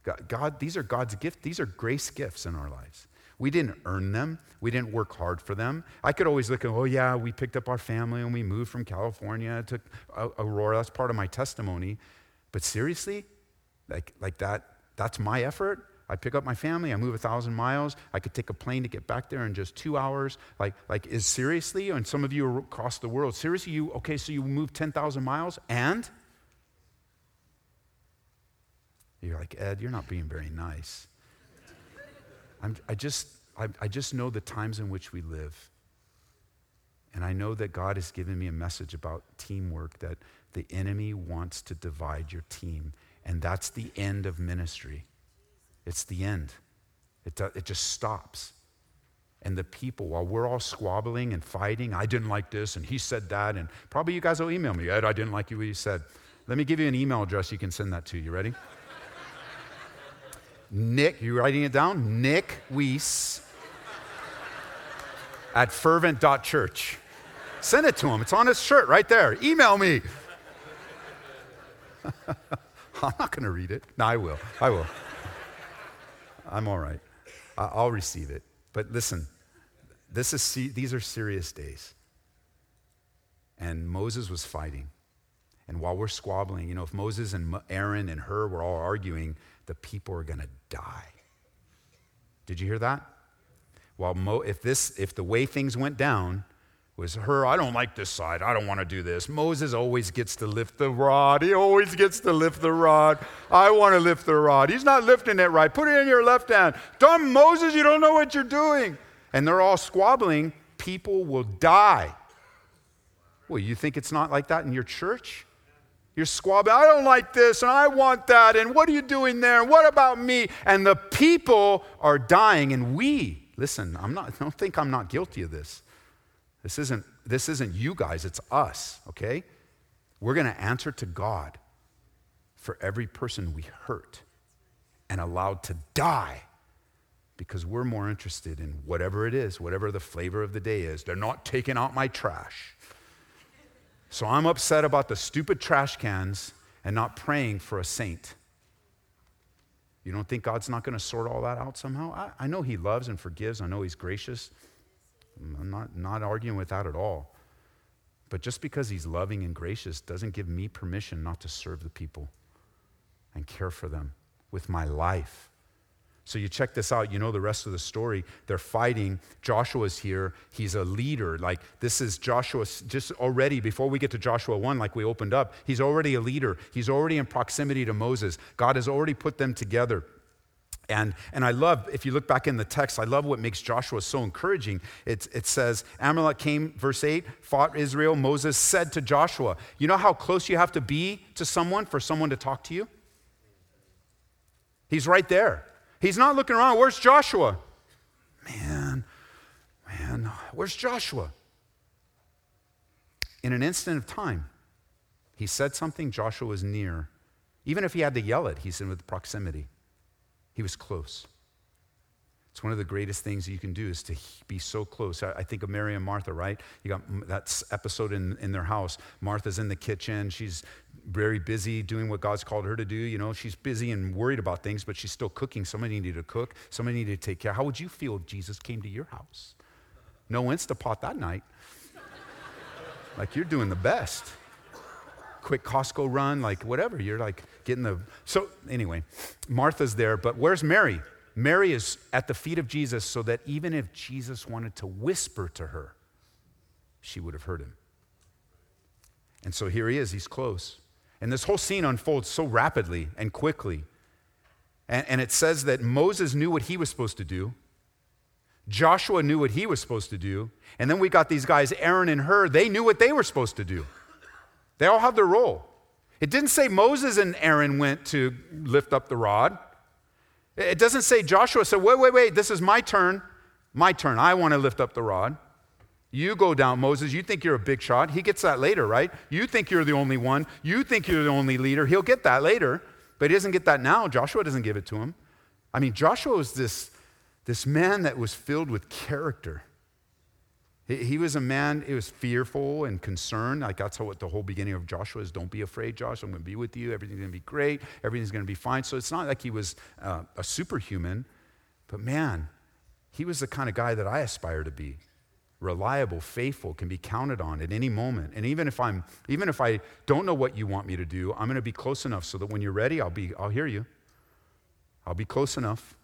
God, God these are God's gifts. These are grace gifts in our lives. We didn't earn them. We didn't work hard for them. I could always look at, oh, yeah, we picked up our family and we moved from California to Aurora. That's part of my testimony. But seriously, like, like that, that's my effort. I pick up my family, I move a thousand miles. I could take a plane to get back there in just two hours. Like, like is seriously, and some of you across the world, seriously, you, okay, so you move 10,000 miles and? You're like, Ed, you're not being very nice. I'm, i just, I, I just know the times in which we live. And I know that God has given me a message about teamwork that the enemy wants to divide your team. And that's the end of ministry. It's the end. It, do, it just stops. And the people, while we're all squabbling and fighting, I didn't like this and he said that, and probably you guys will email me, Ed, I didn't like you what you said. Let me give you an email address you can send that to. You ready? Nick, you writing it down? Nick Weiss at fervent.church. Send it to him. It's on his shirt right there. Email me. *laughs* I'm not going to read it. No, I will. I will. I'm all right. I'll receive it. But listen, this is, these are serious days. And Moses was fighting. And while we're squabbling, you know, if Moses and Aaron and Hur were all arguing, the people are going to die. Did you hear that? While Mo, if this, if the way things went down was Hur, I don't like this side. I don't want to do this. Moses always gets to lift the rod. He always gets to lift the rod. I want to lift the rod. He's not lifting it right. Put it in your left hand. Dumb Moses, you don't know what you're doing. And they're all squabbling. People will die. Well, you think it's not like that in your church? You're squabbling, I don't like this and I want that, and what are you doing there? And what about me? And the people are dying, and we, listen, I'm not, *laughs* don't think I'm not guilty of this. This isn't, this isn't you guys, it's us, okay? We're going to answer to God for every person we hurt and allowed to die because we're more interested in whatever it is, whatever the flavor of the day is. They're not taking out my trash. So I'm upset about the stupid trash cans and not praying for a saint. You don't think God's not going to sort all that out somehow? I, I, know He loves and forgives. I know He's gracious. I'm not, not arguing with that at all. But just because He's loving and gracious doesn't give me permission not to serve the people and care for them with my life. So you check this out, you know the rest of the story. They're fighting. Joshua's here. He's a leader. Like this is Joshua just already before we get to Joshua 1 like we opened up. He's already a leader. He's already in proximity to Moses. God has already put them together. And, and I love, if you look back in the text, I love what makes Joshua so encouraging. It, it says, Amalek came, verse 8, fought Israel. Moses said to Joshua, You know how close you have to be to someone for someone to talk to you? He's right there. He's not looking around. Where's Joshua? Man, man, where's Joshua? In an instant of time, he said something, Joshua was near. Even if he had to yell it, he's in with proximity. He was close. It's one of the greatest things you can do is to be so close. I think of Mary and Martha, right? You got that episode in, in their house. Martha's in the kitchen. She's very busy doing what God's called her to do. You know, she's busy and worried about things, but she's still cooking. Somebody needed to cook. Somebody needed to take care. How would you feel if Jesus came to your house? No Instapot that night. *laughs* like you're doing the best. Quick Costco run, like whatever. You're like getting the. So, anyway, Martha's there, but where's Mary? Mary is at the feet of Jesus so that even if Jesus wanted to whisper to her, she would have heard him. And so here he is, he's close. And this whole scene unfolds so rapidly and quickly. And, and, it says that Moses knew what he was supposed to do, Joshua knew what he was supposed to do. And then we got these guys, Aaron and Hur, they knew what they were supposed to do. They all had their role. It didn't say Moses and Aaron went to lift up the rod. It doesn't say Joshua said, wait, wait, wait, this is my turn. My turn. I want to lift up the rod. You go down, Moses. You think you're a big shot. He gets that later, right? You think you're the only one. You think you're the only leader. He'll get that later, but he doesn't get that now. Joshua doesn't give it to him. I mean, Joshua was this, this man that was filled with character. He, was a man, he was fearful and concerned. Like that's how what the whole beginning of Joshua is. Don't be afraid, Joshua. I'm going to be with you. Everything's going to be great. Everything's going to be fine. So it's not like he was uh, a superhuman, but man, he was the kind of guy that I aspire to be. Reliable, faithful, can be counted on at any moment. And even if I'm, even if I don't know what you want me to do, I'm going to be close enough so that when you're ready, I'll be, I'll hear you. I'll be close enough.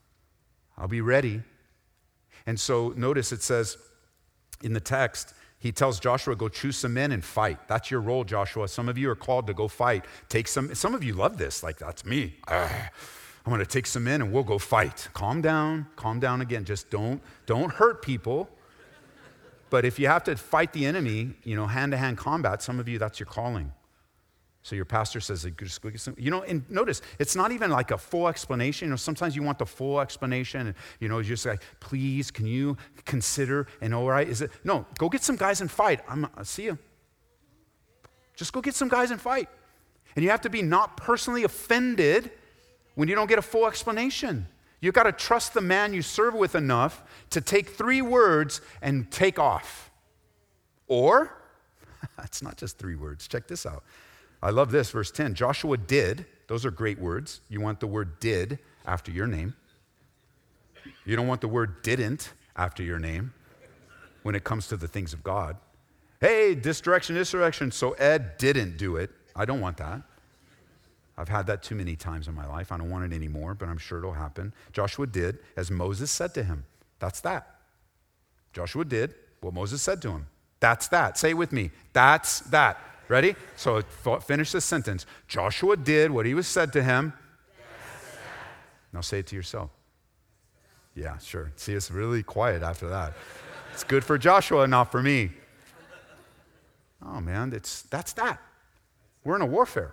I'll be ready. And so notice it says, in the text, he tells Joshua, go choose some men and fight. That's your role, Joshua. Some of you are called to go fight. Take some, some of you love this, like that's me. Ah, I'm gonna take some men and we'll go fight. Calm down, calm down again. Just don't, don't hurt people. But if you have to fight the enemy, you know, hand-to-hand combat, some of you, that's your calling. So your pastor says, you know, and notice, it's not even like a full explanation. You know, sometimes you want the full explanation, and you know, you're just like, please, can you consider? And all right, is it? No, go get some guys and fight. I'm, I'll see you. Just go get some guys and fight. And you have to be not personally offended when you don't get a full explanation. You've got to trust the man you serve with enough to take three words and take off. Or, *laughs* it's not just three words. Check this out. I love this, verse 10. Joshua did, those are great words. You want the word did after your name. You don't want the word didn't after your name when it comes to the things of God. Hey, this direction, this direction. So Ed didn't do it. I don't want that. I've had that too many times in my life. I don't want it anymore, but I'm sure it'll happen. Joshua did as Moses said to him. That's that. Joshua did what Moses said to him. That's that. Say it with me. That's that. Ready? So finish this sentence. Joshua did what he was said to him. Now say it to yourself. Yeah, sure. See, it's really quiet after that. It's good for Joshua, not for me. Oh man, it's that's that. We're in a warfare.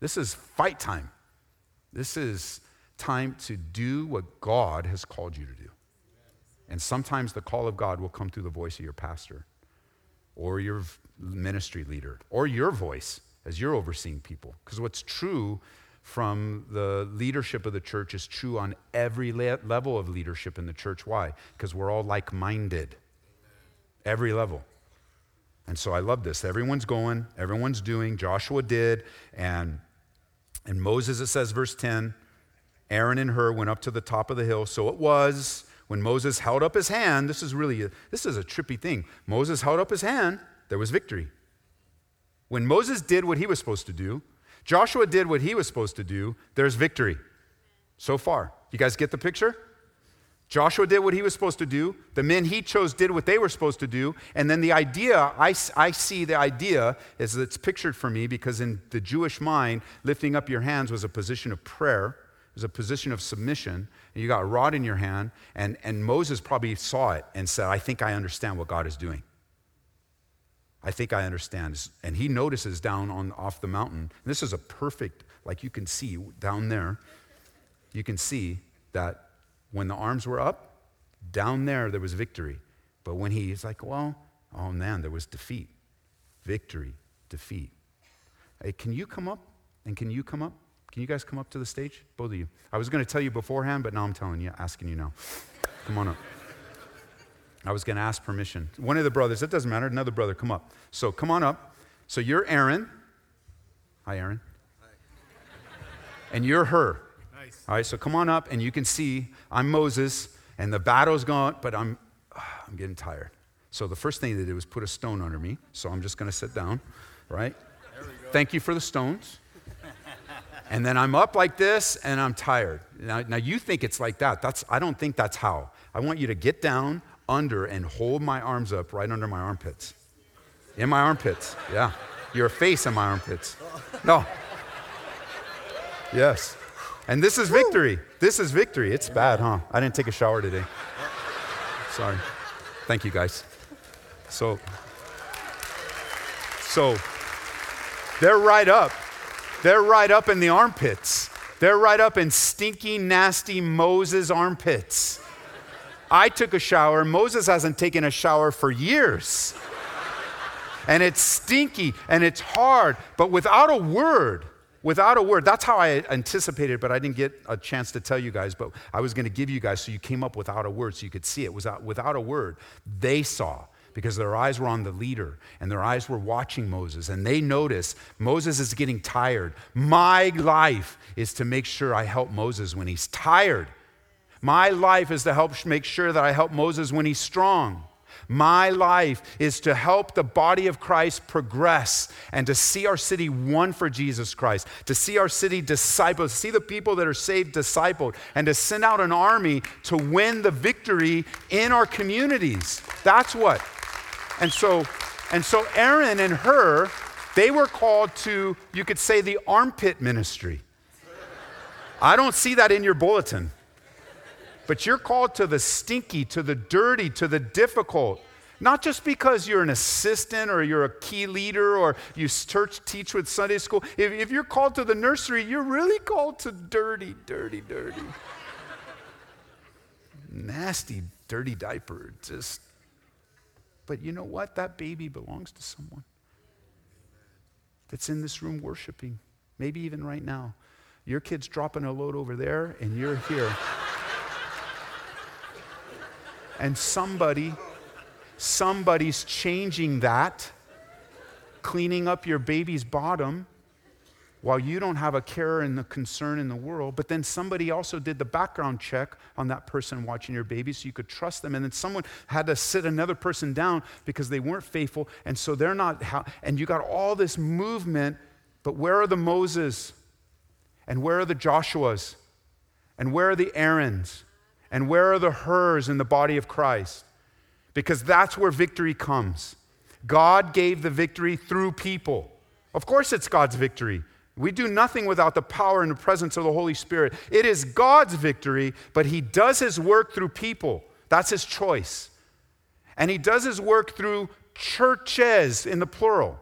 This is fight time. This is time to do what God has called you to do. And sometimes the call of God will come through the voice of your pastor or your ministry leader or your voice as you're overseeing people. Because what's true from the leadership of the church is true on every le- level of leadership in the church. Why? Because we're all like minded, every level. And so I love this. Everyone's going, everyone's doing. Joshua did, and and Moses, it says, verse 10, Aaron and Hur went up to the top of the hill. So it was when Moses held up his hand. This is really a, this is a trippy thing. Moses held up his hand. There was victory. When Moses did what he was supposed to do, Joshua did what he was supposed to do. There's victory. So far, you guys get the picture? Joshua did what he was supposed to do. The men he chose did what they were supposed to do. And then the idea, I, I see the idea as it's pictured for me because in the Jewish mind, lifting up your hands was a position of prayer, was a position of submission. And you got a rod in your hand. And, and Moses probably saw it and said, I think I understand what God is doing. I think I understand. And he notices down on off the mountain. this is a perfect, like you can see down there, you can see that when the arms were up, down there, there was victory. But when he's like, well, oh man, there was defeat. Victory, defeat. Hey, can you come up? And can you come up? Can you guys come up to the stage? Both of you. I was going to tell you beforehand, but now I'm telling you, asking you now. Come on up. I was going to ask permission. One of the brothers, it doesn't matter, another brother, come up. So come on up. So you're Aaron. Hi, Aaron. Hi. And you're Hur. Nice. All right, so come on up, and you can see I'm Moses, and the battle's gone, but I'm, I'm getting tired. So the first thing they did was put a stone under me. So I'm just going to sit down, right? Thank you for the stones. And then I'm up like this, and I'm tired. Now, now you think it's like that. That's I don't think that's how. I want you to get down under and hold my arms up right under my armpits. In my armpits, yeah. Your face in my armpits. No. Yes. And this is victory. This is victory. It's bad, huh? I didn't take a shower today. Sorry. Thank you, guys. So, so they're right up. They're right up in the armpits. They're right up in stinky, nasty Moses' armpits. I took a shower. Moses hasn't taken a shower for years. And it's stinky and it's hard, but without a word, without a word. That's how I anticipated, but I didn't get a chance to tell you guys. But I was going to give you guys so you came up without a word so you could see it. Without, without a word, they saw because their eyes were on the leader and their eyes were watching Moses. And they notice Moses is getting tired. My life is to make sure I help Moses when he's tired. My life is to help make sure that I help Moses when he's strong. My life is to help the body of Christ progress and to see our city won for Jesus Christ, to see our city discipled, see the people that are saved discipled, and to send out an army to win the victory in our communities. That's what. And so, and so Aaron and Hur, they were called to, you could say, the armpit ministry. I don't see that in your bulletin. But you're called to the stinky, to the dirty, to the difficult. Not just because you're an assistant or you're a key leader or you church teach with Sunday school. If, if you're called to the nursery, you're really called to dirty, dirty, dirty. Nasty, dirty diaper. Just, but you know what? That baby belongs to someone that's in this room worshiping, maybe even right now. Your kid's dropping a load over there, and you're here. and somebody, somebody's changing that, cleaning up your baby's bottom while you don't have a care and the concern in the world, but then somebody also did the background check on that person watching your baby so you could trust them. And then someone had to sit another person down because they weren't faithful. And so they're not, and you got all this movement, but where are the Moses? And where are the Joshuas? And where are the Aarons? And where are the Hurs in the body of Christ? Because that's where victory comes. God gave the victory through people. Of course, it's God's victory. We do nothing without the power and the presence of the Holy Spirit. It is God's victory, but He does His work through people. That's His choice. And He does His work through churches in the plural,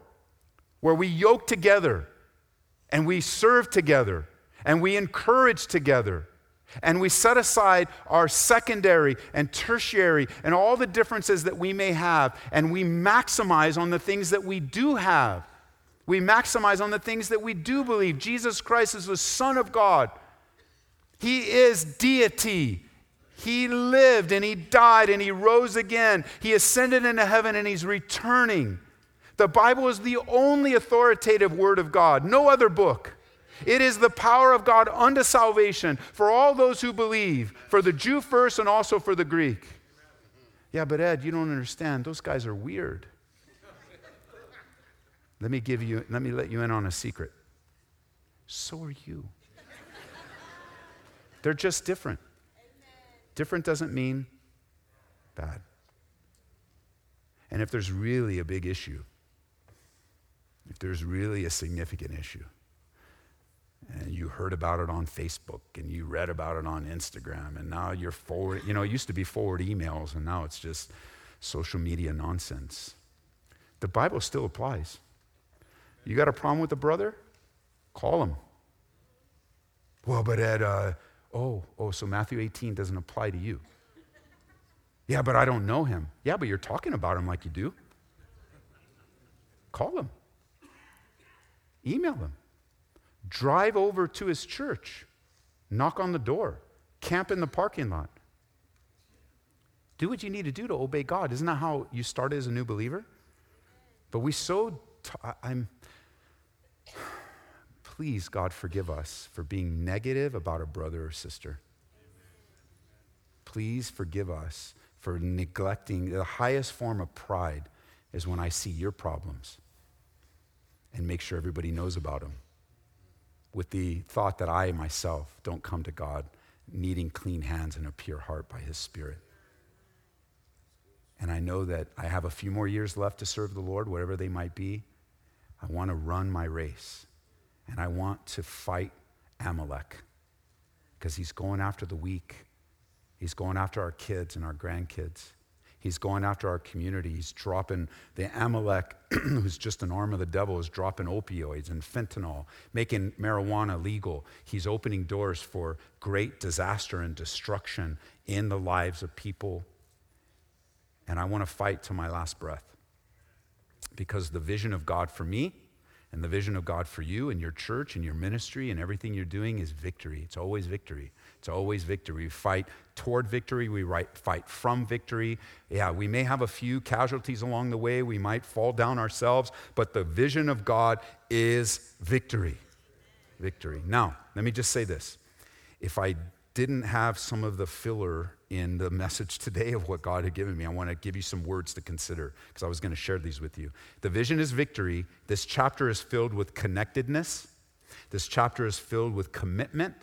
where we yoke together and we serve together and we encourage together and we set aside our secondary and tertiary and all the differences that we may have and we maximize on the things that we do have we maximize on the things that we do believe. Jesus Christ is the Son of God, He is deity. He lived and He died and He rose again. He ascended into heaven and He's returning. The Bible is the only authoritative word of God, no other book. It is the power of God unto salvation for all those who believe, for the Jew first and also for the Greek. Yeah, but Ed, you don't understand. Those guys are weird. Let me give you, let me let you in on a secret. So are you. They're just different. Different doesn't mean bad. And if there's really a big issue, if there's really a significant issue, and you heard about it on Facebook and you read about it on Instagram, and now you're forward, you know, it used to be forward emails, and now it's just social media nonsense. The Bible still applies. You got a problem with a brother? Call him. Well, but Ed, uh, oh, oh, so Matthew 18 doesn't apply to you. Yeah, but I don't know him. Yeah, but you're talking about him like you do. Call him. Email him. Drive over to his church. Knock on the door. Camp in the parking lot. Do what you need to do to obey God. Isn't that how you started as a new believer? But we so, I'm, please, God, forgive us for being negative about a brother or sister. Please forgive us for neglecting. The highest form of pride is when I see your problems and make sure everybody knows about them with the thought that I myself don't come to God needing clean hands and a pure heart by His Spirit. And I know that I have a few more years left to serve the Lord, whatever they might be. I want to run my race and I want to fight Amalek because he's going after the weak. He's going after our kids and our grandkids. He's going after our community. He's dropping the Amalek, *clears throat* who's just an arm of the devil, is dropping opioids and fentanyl, making marijuana legal. He's opening doors for great disaster and destruction in the lives of people. And I want to fight to my last breath because the vision of God for me and the vision of God for you and your church and your ministry and everything you're doing is victory. It's always victory. It's always victory. We fight toward victory. We fight from victory. Yeah, we may have a few casualties along the way. We might fall down ourselves, but the vision of God is victory. Victory. Now, let me just say this. If I didn't have some of the filler in the message today of what God had given me. I want to give you some words to consider because I was going to share these with you. The vision is victory. This chapter is filled with connectedness. This chapter is filled with commitment.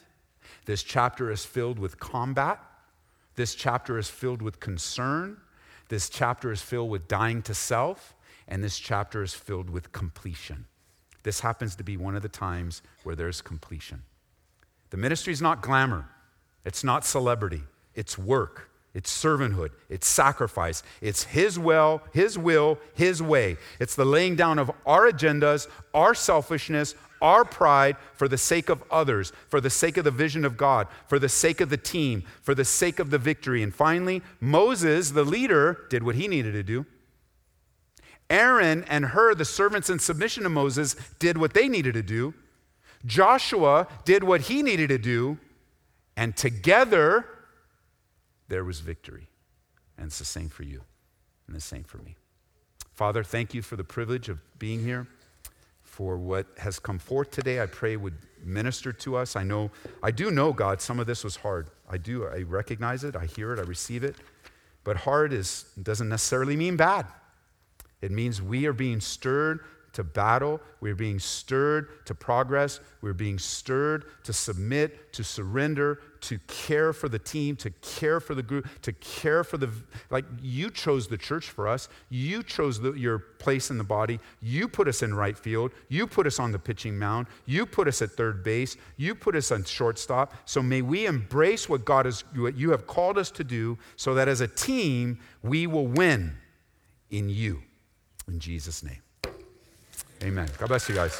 This chapter is filled with combat. This chapter is filled with concern. This chapter is filled with dying to self. And this chapter is filled with completion. This happens to be one of the times where there's completion. The ministry is not glamour, it's not celebrity. It's work, it's servanthood, it's sacrifice, it's His will, His will, His way. It's the laying down of our agendas, our selfishness, our pride for the sake of others, for the sake of the vision of God, for the sake of the team, for the sake of the victory. And finally, Moses, the leader, did what he needed to do. Aaron and Hur, the servants in submission to Moses, did what they needed to do. Joshua did what he needed to do. And together, there was victory. And it's the same for you, and the same for me. Father, thank you for the privilege of being here, for what has come forth today. I pray would minister to us. I know, I do know, God, some of this was hard. I do. I recognize it. I hear it. I receive it. But hard is, doesn't necessarily mean bad. It means we are being stirred to battle. We're being stirred to progress. We're being stirred to submit, to surrender, to care for the team, to care for the group, to care for the. Like, you chose the church for us. You chose the, your place in the body. You put us in right field. You put us on the pitching mound. You put us at third base. You put us on shortstop. So may we embrace what God has, what you have called us to do so that as a team, we will win in you. In Jesus' name. Amen. God bless you guys.